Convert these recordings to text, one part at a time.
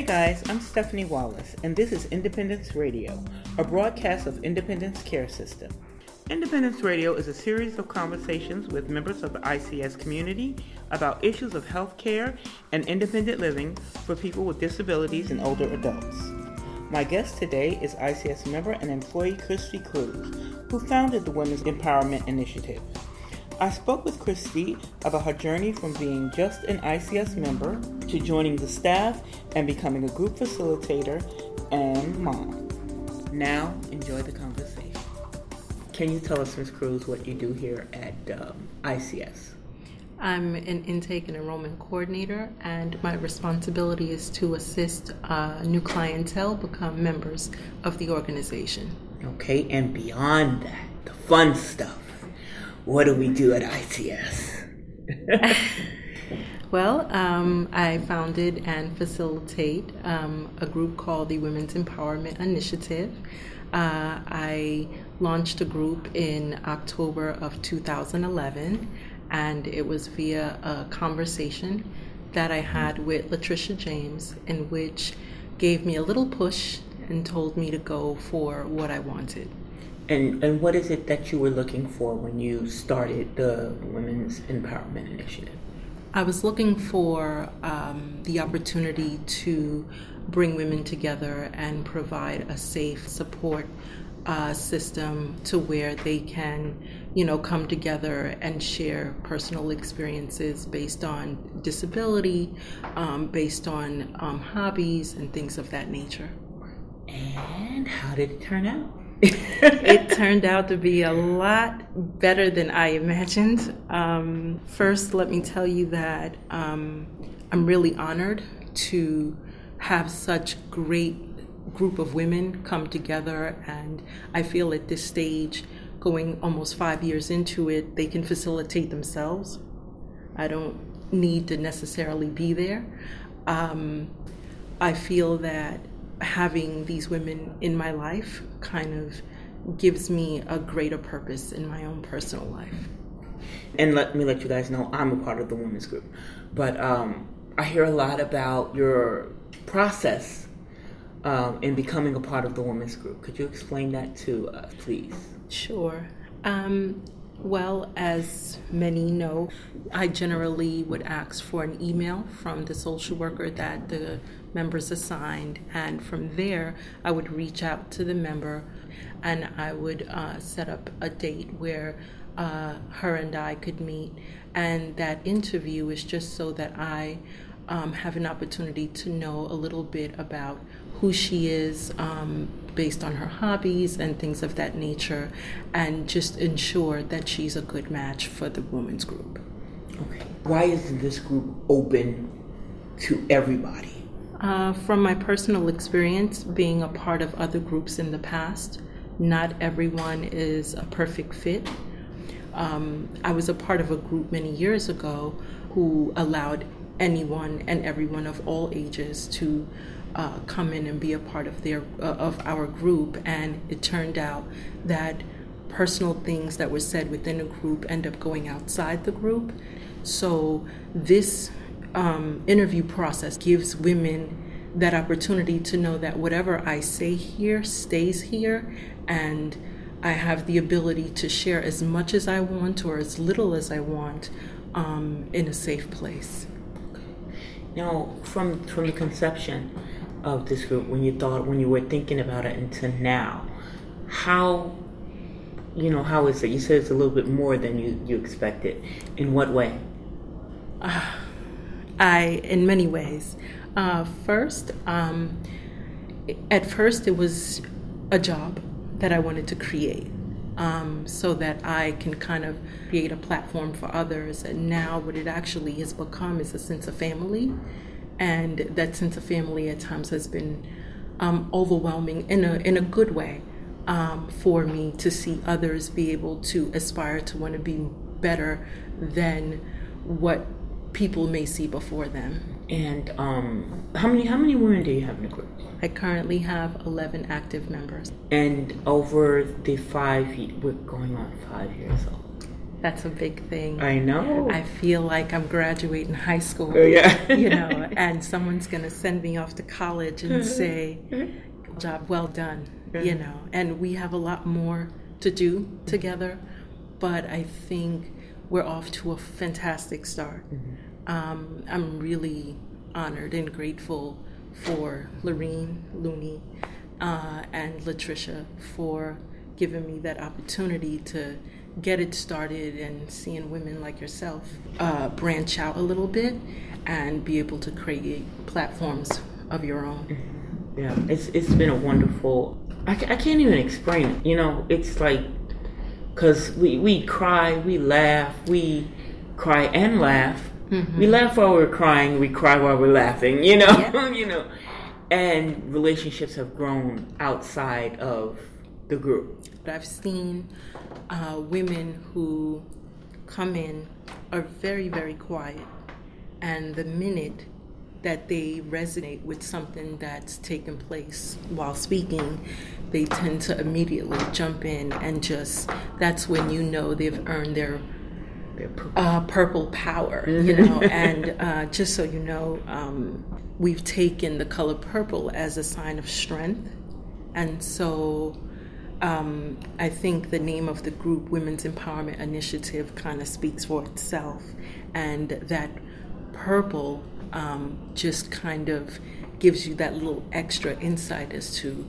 Hey guys, I'm Stephanie Wallace, and this is Independence Radio, a broadcast of Independence Care System. Independence Radio is a series of conversations with members of the ICS community about issues of health care and independent living for people with disabilities and older adults. My guest today is ICS member and employee Christy Cruz, who founded the Women's Empowerment Initiative. I spoke with Christy about her journey from being just an ICS member to joining the staff and becoming a group facilitator and mom. Now, enjoy the conversation. Can you tell us, Ms. Cruz, what you do here at um, ICS? I'm an intake and enrollment coordinator, and my responsibility is to assist uh, new clientele become members of the organization. Okay, and beyond that, the fun stuff what do we do at ICS? well, um, I founded and facilitate um, a group called the Women's Empowerment Initiative. Uh, I launched a group in October of 2011, and it was via a conversation that I had with Latricia James, in which gave me a little push and told me to go for what I wanted. And and what is it that you were looking for when you started the Women's Empowerment Initiative? I was looking for um, the opportunity to bring women together and provide a safe support uh, system to where they can, you know, come together and share personal experiences based on disability, um, based on um, hobbies and things of that nature. And how did it turn out? It turned out to be a lot better than I imagined. Um, first, let me tell you that um, I'm really honored to have such great group of women come together, and I feel at this stage, going almost five years into it, they can facilitate themselves. I don't need to necessarily be there. Um, I feel that having these women in my life kind of gives me a greater purpose in my own personal life. And let me let you guys know I'm a part of the women's group. But um, I hear a lot about your process um, in becoming a part of the women's group. Could you explain that to us, please? Sure. Um, well, as many know, I generally would ask for an email from the social worker that the members assigned, and from there, I would reach out to the member and I would uh, set up a date where uh, her and I could meet. And that interview is just so that I um, have an opportunity to know a little bit about who she is um, based on her hobbies and things of that nature, and just ensure that she's a good match for the women's group. Okay. Why isn't this group open to everybody? Uh, from my personal experience, being a part of other groups in the past, not everyone is a perfect fit. Um, I was a part of a group many years ago who allowed anyone and everyone of all ages to uh, come in and be a part of their uh, of our group, and it turned out that personal things that were said within a group end up going outside the group. So this um, interview process gives women that opportunity to know that whatever I say here stays here, and I have the ability to share as much as I want or as little as I want um, in a safe place. Now, from from the conception of this group, when you thought, when you were thinking about it, until now, how, you know, how is it? You said it's a little bit more than you you expected. In what way? Uh, I, in many ways. Uh, first, um, at first, it was a job that I wanted to create. Um, so that I can kind of create a platform for others. And now, what it actually has become is a sense of family, and that sense of family at times has been um, overwhelming in a in a good way um, for me to see others be able to aspire to want to be better than what people may see before them. And um, how many how many women do you have in the group? I currently have 11 active members. And over the five, we're going on five years old. That's a big thing. I know. I feel like I'm graduating high school. Oh, yeah. you know, and someone's going to send me off to college and say, job well done, you know. And we have a lot more to do together, but I think we're off to a fantastic start. Um, I'm really honored and grateful for Lorene Looney uh, and Latricia for giving me that opportunity to get it started and seeing women like yourself uh, branch out a little bit and be able to create platforms of your own. Yeah, it's it's been a wonderful. I, I can't even explain it. You know, it's like because we we cry, we laugh, we cry and laugh. We laugh while we're crying. We cry while we're laughing. You know, Yeah. you know, and relationships have grown outside of the group. But I've seen uh, women who come in are very, very quiet, and the minute that they resonate with something that's taken place while speaking, they tend to immediately jump in and just that's when you know they've earned their uh, purple power, you know. and uh, just so you know, um, we've taken the color purple as a sign of strength, and so um, I think the name of the group, Women's Empowerment Initiative, kind of speaks for itself, and that purple um, just kind of gives you that little extra insight as to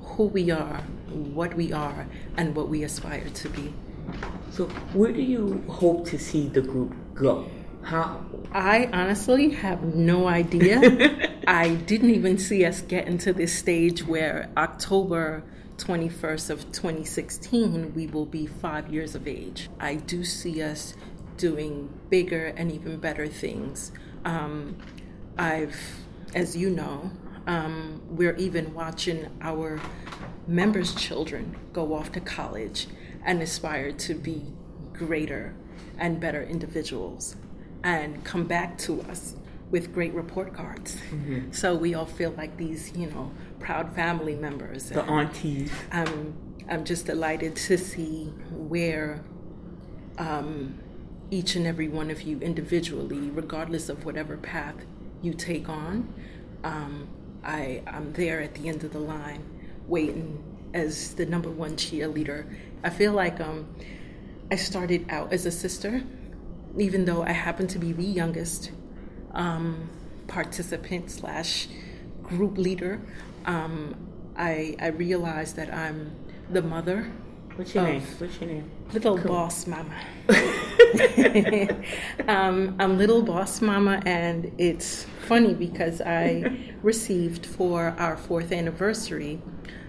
who we are, what we are, and what we aspire to be. So, where do you hope to see the group go? How? I honestly have no idea. I didn't even see us getting to this stage where October 21st of 2016 we will be 5 years of age. I do see us doing bigger and even better things. Um, I've as you know, um, we're even watching our members' children go off to college and aspire to be greater and better individuals and come back to us with great report cards. So we all feel like these, you know, proud family members. The aunties. I'm, I'm just delighted to see where um, each and every one of you individually, regardless of whatever path you take on, um, I, I'm there at the end of the line, waiting as the number one cheerleader. I feel like um, I started out as a sister, even though I happen to be the youngest um, participant slash group leader. Um, I, I realized that I'm the mother What's your name? What's your name? Little boss mama. um, I'm little boss mama, and it's funny because I received for our fourth anniversary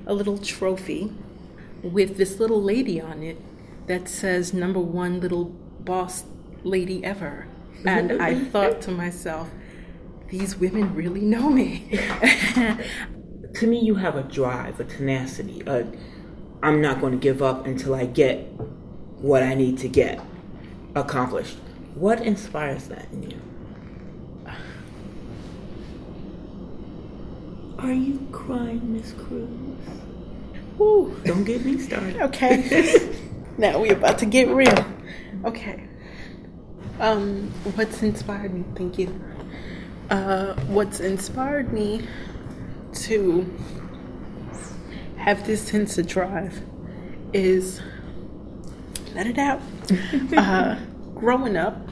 a little trophy with this little lady on it that says number one little boss lady ever. And I thought to myself, these women really know me. to me, you have a drive, a tenacity. A, I'm not going to give up until I get what I need to get accomplished. What inspires that in you? Are you crying, Miss Cruz? Woo. Don't get me started. Okay. now we're about to get real. Okay. Um, what's inspired me? Thank you. Uh, what's inspired me to have this sense of drive is let it out. uh, growing up,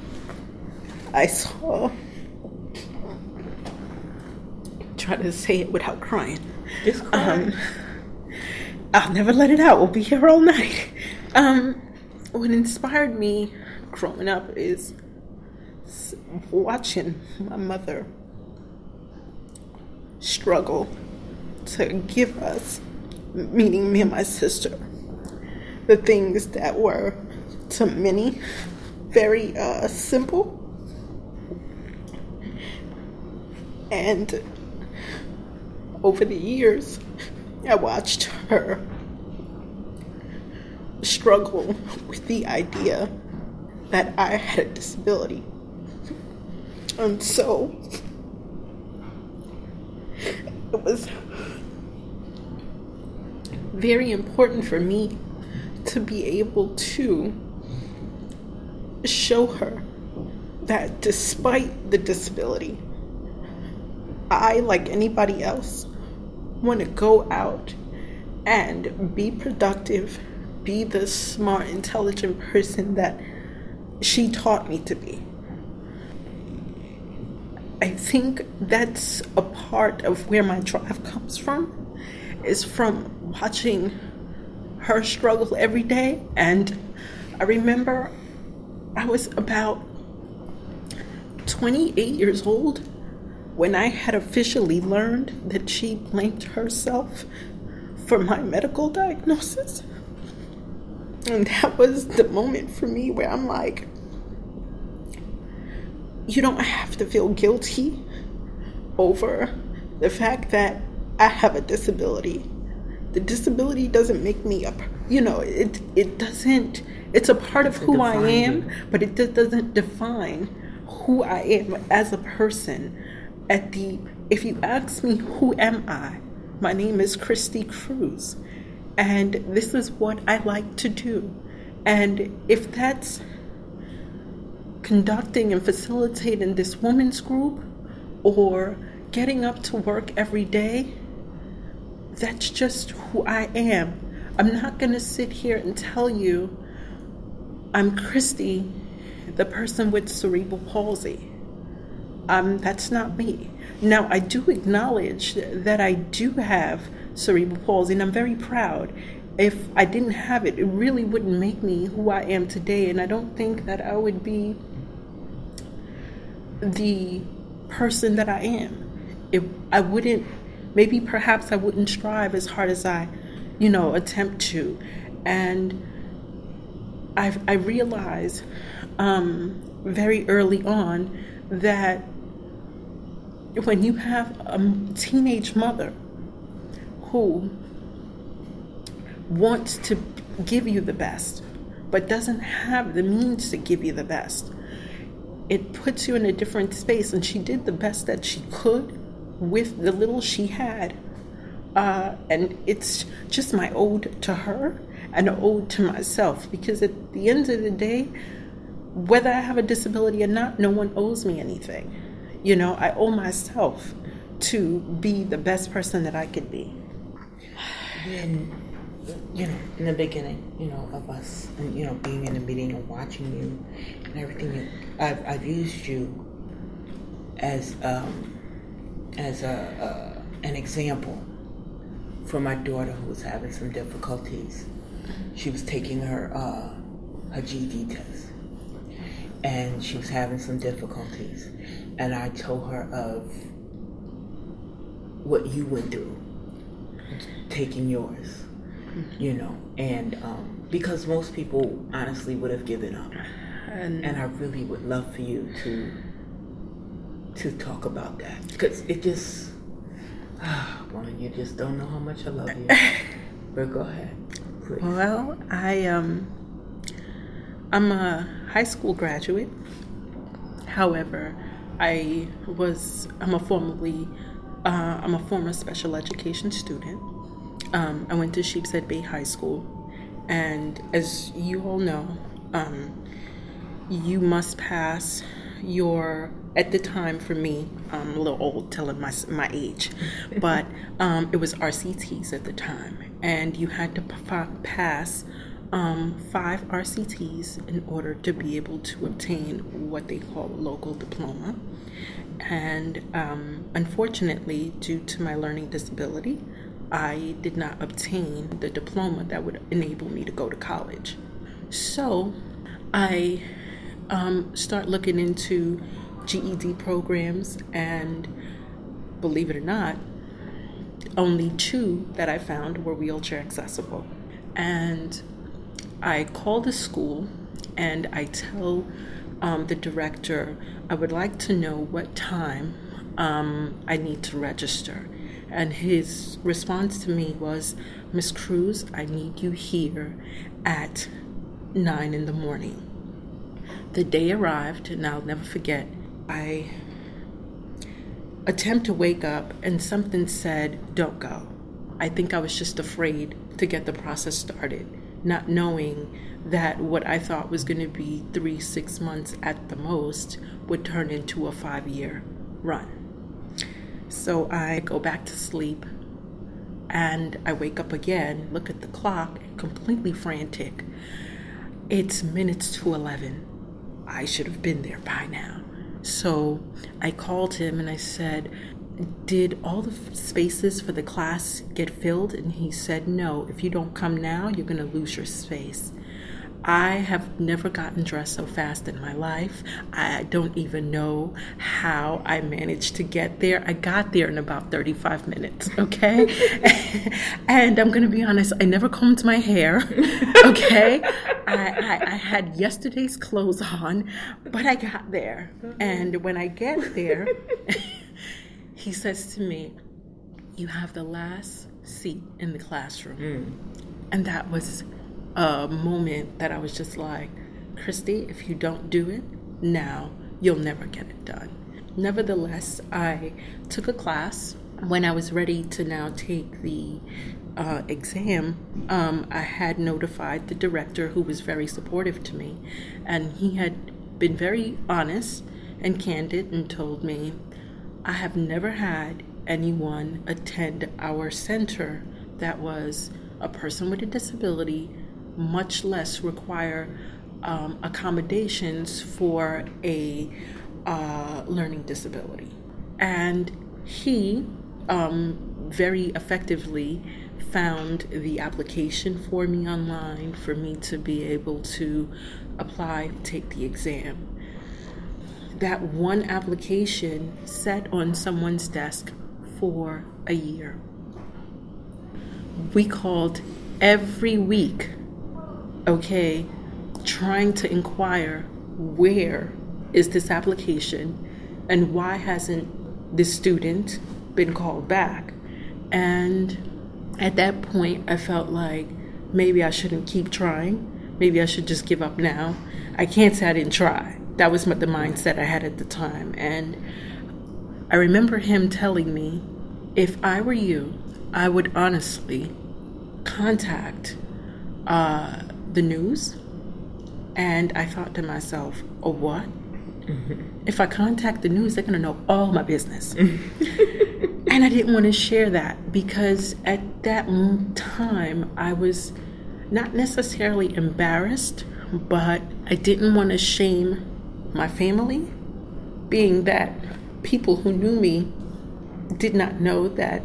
I saw. Try to say it without crying. Just cry. Um, I'll never let it out. We'll be here all night. Um, what inspired me growing up is watching my mother struggle to give us, meaning me and my sister, the things that were to many very uh, simple. And over the years, I watched her struggle with the idea that I had a disability. And so it was very important for me to be able to show her that despite the disability, I, like anybody else, want to go out and be productive, be the smart, intelligent person that she taught me to be. I think that's a part of where my drive comes from, is from watching her struggle every day. And I remember I was about 28 years old when I had officially learned that she blamed herself for my medical diagnosis. And that was the moment for me where I'm like, you don't have to feel guilty over the fact that I have a disability. The disability doesn't make me a, you know, it it doesn't. It's a part of who I am, but it just doesn't define who I am as a person. At the, if you ask me, who am I? My name is Christy Cruz, and this is what I like to do. And if that's conducting and facilitating this women's group or getting up to work every day, that's just who I am. I'm not going to sit here and tell you I'm Christy, the person with cerebral palsy. Um, that's not me. Now, I do acknowledge that I do have cerebral palsy, and I'm very proud. If I didn't have it, it really wouldn't make me who I am today, and I don't think that I would be the person that I am. If I wouldn't, maybe perhaps I wouldn't strive as hard as I, you know, attempt to. And I've I realized um, very early on that when you have a teenage mother who wants to give you the best, but doesn't have the means to give you the best, it puts you in a different space. And she did the best that she could with the little she had. Uh, and it's just my ode to her and an ode to myself because at the end of the day, whether I have a disability or not, no one owes me anything. You know, I owe myself to be the best person that I could be. You know, in the beginning, you know, of us, and, you know, being in the meeting and watching you and everything, I've, I've used you as, um, as a, a, an example for my daughter who was having some difficulties. She was taking her, uh, her GED test and she was having some difficulties. And I told her of what you went through, taking yours, mm-hmm. you know, and um, because most people honestly would have given up. And, and I really would love for you to to talk about that because it just, ah, woman, you just don't know how much I love you. but go ahead. Please. Well, I um, I'm a high school graduate. However, I was I'm a formerly uh, I'm a former special education student. Um, I went to Sheepshead Bay High School, and as you all know, um, you must pass your at the time for me I'm a little old telling my my age but um, it was RCTs at the time and you had to p- pass um, five RCTs in order to be able to obtain what they call a local diploma. And um, unfortunately, due to my learning disability, I did not obtain the diploma that would enable me to go to college. So I um, start looking into GED programs, and believe it or not, only two that I found were wheelchair accessible. And I call the school and I tell um, the director I would like to know what time um, I need to register. And his response to me was, Miss Cruz, I need you here at nine in the morning. The day arrived, and I'll never forget. I attempt to wake up, and something said, Don't go. I think I was just afraid to get the process started not knowing that what I thought was going to be three, six months at the most would turn into a five year run. So I go back to sleep and I wake up again, look at the clock, completely frantic. It's minutes to 11. I should have been there by now. So I called him and I said, Did all the spaces for the class get filled? And he said, No, if you don't come now, you're going to lose your space. I have never gotten dressed so fast in my life. I don't even know how I managed to get there. I got there in about 35 minutes, okay? and I'm gonna be honest, I never combed my hair, okay? I, I, I, had yesterday's clothes on, but I got there. And when I get there, he says to me, You have the last seat in the classroom. Mm. And that was a moment that I was just like, Christy, if you don't do it now, you'll never get it done. Nevertheless, I took a class when I was ready to now take the uh, exam. Um, I had notified the director, who was very supportive to me, and he had been very honest and candid and told me, I have never had anyone attend our center that was a person with a disability much less require um, accommodations for a uh, learning disability. And he um, very effectively found the application for me online for me to be able to apply, take the exam. That one application sat on someone's desk for a year. We called every week okay, trying to inquire where is this application and why hasn't this student been called back? And at that point, I felt like maybe I shouldn't keep trying. Maybe I should just give up now. I can't say I didn't try. That was the mindset I had at the time. And I remember him telling me if I were you, I would honestly contact uh, the news and I thought to myself, oh, what? Mm-hmm. If I contact the news, they're going to know all my business. and I didn't want to share that because at that time I was not necessarily embarrassed, but I didn't want to shame my family, being that people who knew me did not know that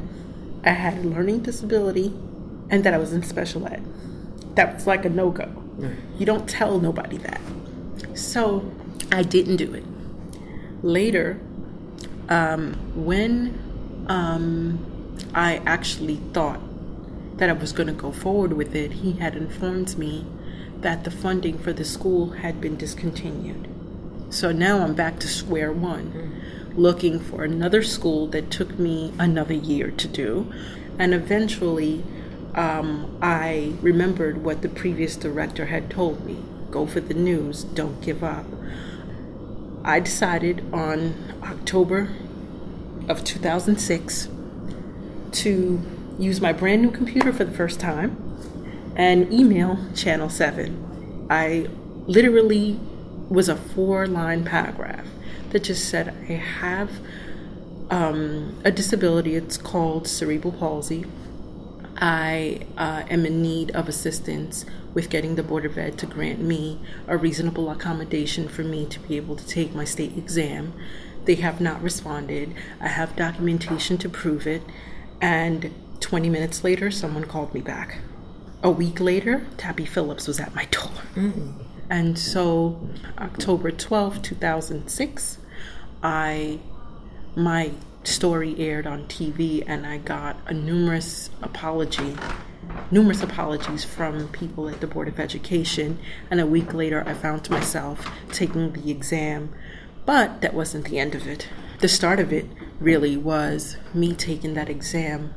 I had a learning disability and that I was in special ed that was like a no go. You don't tell nobody that. So I didn't do it. Later, um, when um, I actually thought that I was going to go forward with it, he had informed me that the funding for the school had been discontinued. So now I'm back to square one, mm. looking for another school that took me another year to do. And eventually, um, I remembered what the previous director had told me go for the news, don't give up. I decided on October of 2006 to use my brand new computer for the first time and email Channel 7. I literally was a four line paragraph that just said, I have um, a disability, it's called cerebral palsy. I uh, am in need of assistance with getting the Board of Ed to grant me a reasonable accommodation for me to be able to take my state exam. They have not responded. I have documentation to prove it. And 20 minutes later, someone called me back. A week later, Tappy Phillips was at my door. Mm-hmm. And so, October 12, 2006, I my story aired on TV, and I got a numerous apology, numerous apologies from people at the Board of Education. And a week later, I found myself taking the exam, but that wasn't the end of it. The start of it really was me taking that exam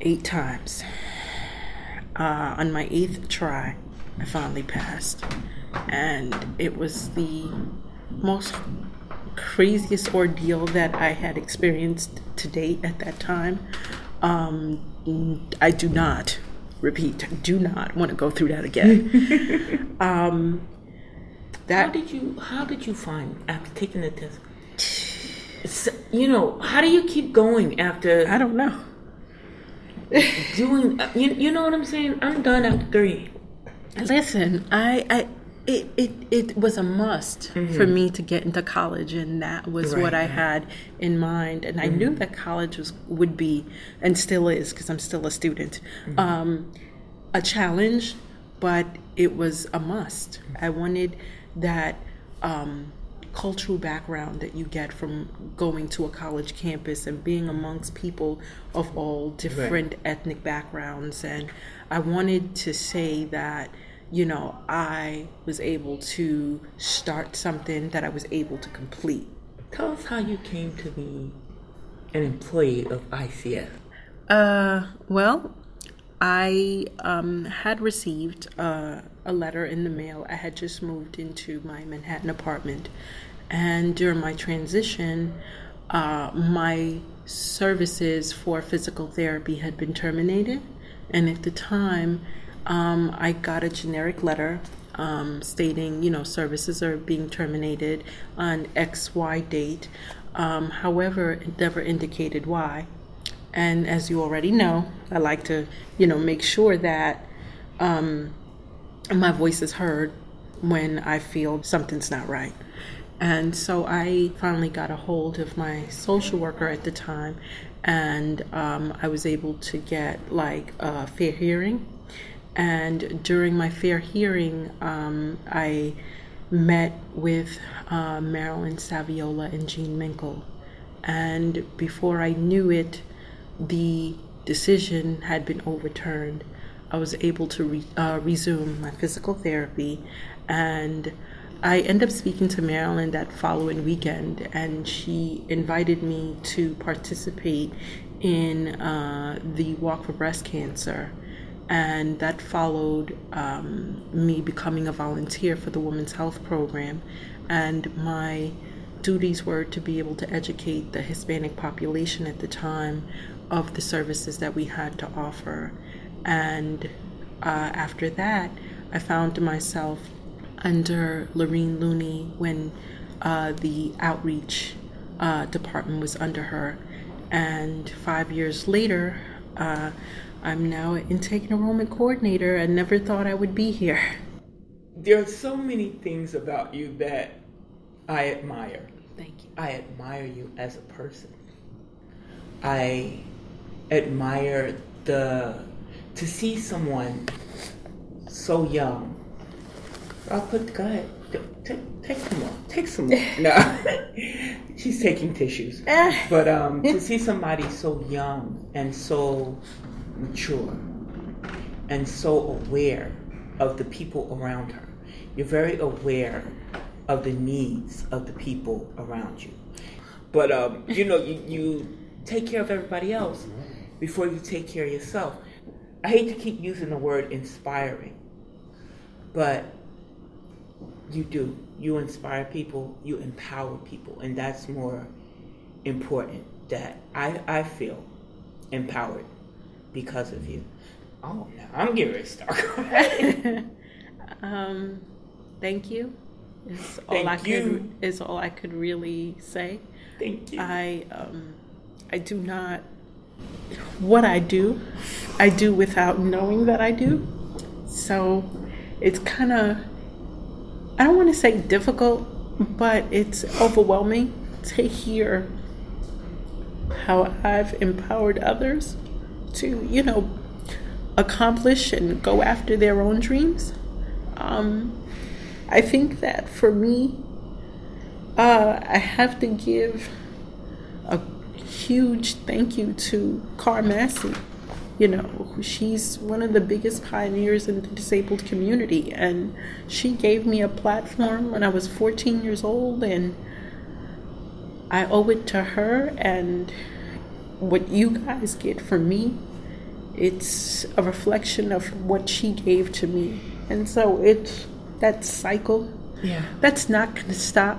eight times. Uh, on my eighth try, I finally passed, and it was the most craziest ordeal that I had experienced to date at that time. Um, I do not repeat. Do not want to go through that again. um, that how did you how did you find after taking the test? you know, how do you keep going after? I don't know. doing, you, you know what I'm saying? I'm done after three. Listen, I, I, it, it, it was a must mm-hmm. for me to get into college, and that was right, what I right. had in mind. And mm-hmm. I knew that college was would be, and still is, because I'm still a student, mm-hmm. um, a challenge, but it was a must. I wanted that. Um, cultural background that you get from going to a college campus and being amongst people of all different right. ethnic backgrounds. And I wanted to say that, you know, I was able to start something that I was able to complete. Tell us how you came to be an employee of ICS. Uh, well, I um, had received uh, a letter in the mail. I had just moved into my Manhattan apartment, and during my transition, uh, my services for physical therapy had been terminated. And at the time, um, I got a generic letter um, stating, you know, services are being terminated on XY date. Um, however, it never indicated why. And as you already know, I like to, you know, make sure that um, my voice is heard when I feel something's not right. And so I finally got a hold of my social worker at the time, and um, I was able to get like a fair hearing. And during my fair hearing, um, I met with uh, Marilyn Saviola and Jean Minkel. And before I knew it, the decision had been overturned. I was able to re- uh, resume my physical therapy, and I ended up speaking to Marilyn that following weekend, and she invited me to participate in uh, the Walk for Breast Cancer. And that followed um, me becoming a volunteer for the Women's Health Program. And my duties were to be able to educate the Hispanic population at the time of the services that we had to offer. And uh, after that, I found myself under Lorene Looney when uh, the outreach uh, department was under her. And five years later, uh, I'm now an intake enrollment coordinator. I never thought I would be here. There are so many things about you that I admire. Thank you. I admire you as a person. I admire the to see someone so young. I'll put go ahead. Take, take some more. Take some more. No, she's taking tissues. but um, to see somebody so young and so mature and so aware of the people around her, you're very aware of the needs of the people around you. But um, you know, you, you take care of everybody else before you take care of yourself. I hate to keep using the word inspiring, but you do. You inspire people, you empower people, and that's more important. That I, I feel empowered because of you. Oh, now I'm getting ready to start. um, thank you. Is all thank I you. could is all I could really say. Thank you. I um, I do not what I do, I do without knowing that I do. So it's kind of, I don't want to say difficult, but it's overwhelming to hear how I've empowered others to, you know, accomplish and go after their own dreams. Um, I think that for me, uh, I have to give a huge thank you to Car Massey. You know, she's one of the biggest pioneers in the disabled community, and she gave me a platform when I was 14 years old, and I owe it to her. And what you guys get from me, it's a reflection of what she gave to me, and so it's that cycle. Yeah, that's not going to stop.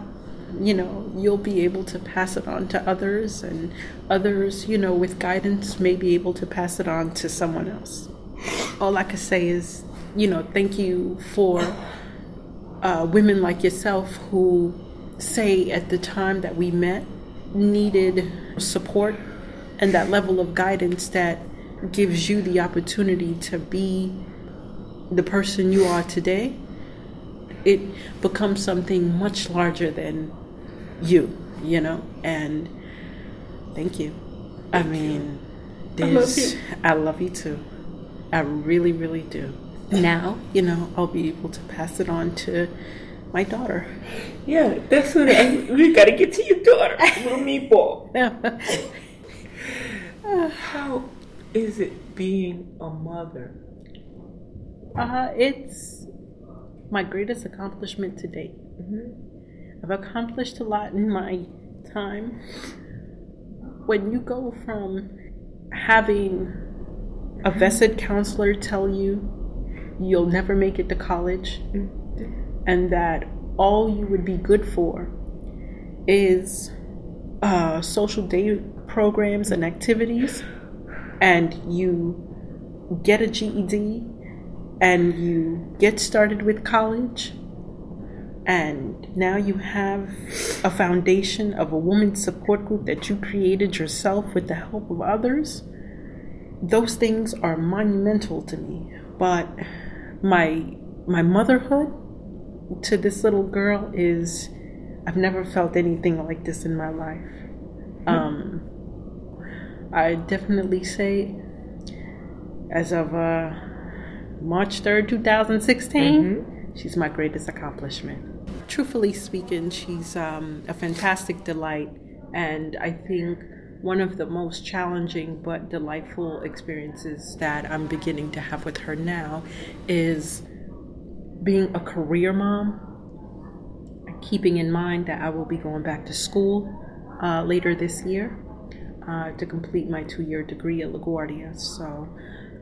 You know you'll be able to pass it on to others and others you know with guidance may be able to pass it on to someone else. All I could say is, you know, thank you for uh, women like yourself who say at the time that we met needed support and that level of guidance that gives you the opportunity to be the person you are today. It becomes something much larger than you, you know, and thank you. I mean, there's, I love you too. I really, really do. Now, you know, I'll be able to pass it on to my daughter. Yeah, that's what I, we gotta get to your daughter, little meatball. How is it being a mother? Uh, it's my greatest accomplishment to date. Mm-hmm. I've accomplished a lot in my time. When you go from having a vested counselor tell you you'll never make it to college mm-hmm. and that all you would be good for is uh, social day programs and activities, and you get a GED and you get started with college, and now you have a foundation of a women's support group that you created yourself with the help of others. Those things are monumental to me. But my my motherhood to this little girl is I've never felt anything like this in my life. Um, I definitely say, as of uh, March 3rd, 2016, mm-hmm. she's my greatest accomplishment. Truthfully speaking, she's um, a fantastic delight, and I think one of the most challenging but delightful experiences that I'm beginning to have with her now is being a career mom, keeping in mind that I will be going back to school uh, later this year uh, to complete my two year degree at LaGuardia. So,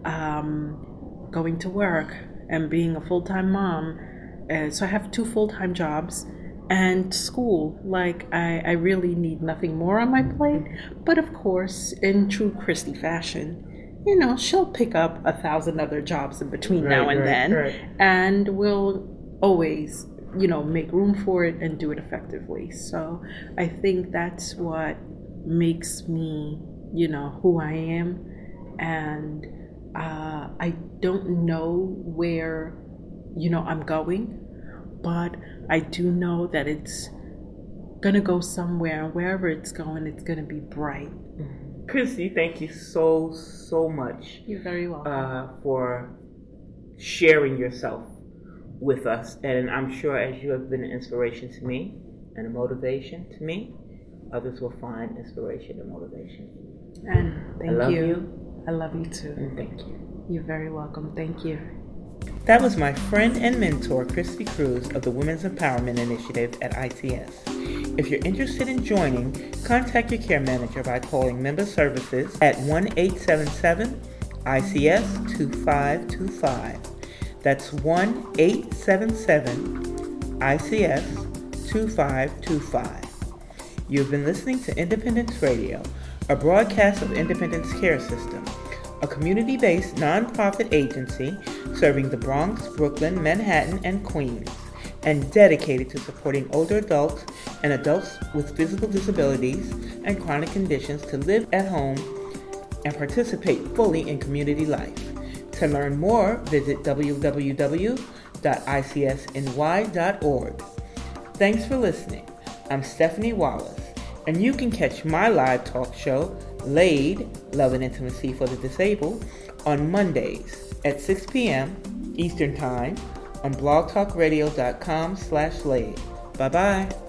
um, going to work and being a full time mom. Uh, so, I have two full time jobs and school. Like, I, I really need nothing more on my plate. But of course, in true Christy fashion, you know, she'll pick up a thousand other jobs in between right, now and right, then, right. and we'll always, you know, make room for it and do it effectively. So I think that's what makes me, you know, who I am, and uh, I don't know where, you know, I'm going, but I do know that it's gonna go somewhere, and wherever it's going, it's gonna be bright. Mm-hmm Chrissy, thank you so, so much. You're very welcome. Uh, for sharing yourself with us. And I'm sure as you have been an inspiration to me and a motivation to me, others will find inspiration and motivation. And thank I love you. you. I love you too. And thank you. You're very welcome. Thank you. That was my friend and mentor, Christy Cruz of the Women's Empowerment Initiative at ICS. If you're interested in joining, contact your care manager by calling Member Services at 1 877 ICS 2525. That's 1 877 ICS 2525. You've been listening to Independence Radio, a broadcast of Independence Care System, a community based nonprofit agency serving the Bronx, Brooklyn, Manhattan, and Queens and dedicated to supporting older adults and adults with physical disabilities and chronic conditions to live at home and participate fully in community life. To learn more, visit www.icsny.org. Thanks for listening. I'm Stephanie Wallace, and you can catch my live talk show, Laid Love and Intimacy for the Disabled, on Mondays at 6 p.m. Eastern Time on blogtalkradio.com slash laid. Bye-bye.